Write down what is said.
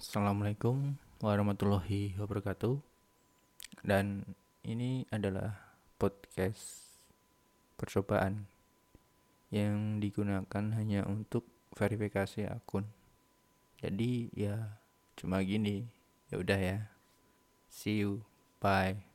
Assalamualaikum warahmatullahi wabarakatuh. Dan ini adalah podcast percobaan yang digunakan hanya untuk verifikasi akun. Jadi ya cuma gini. Ya udah ya. See you. Bye.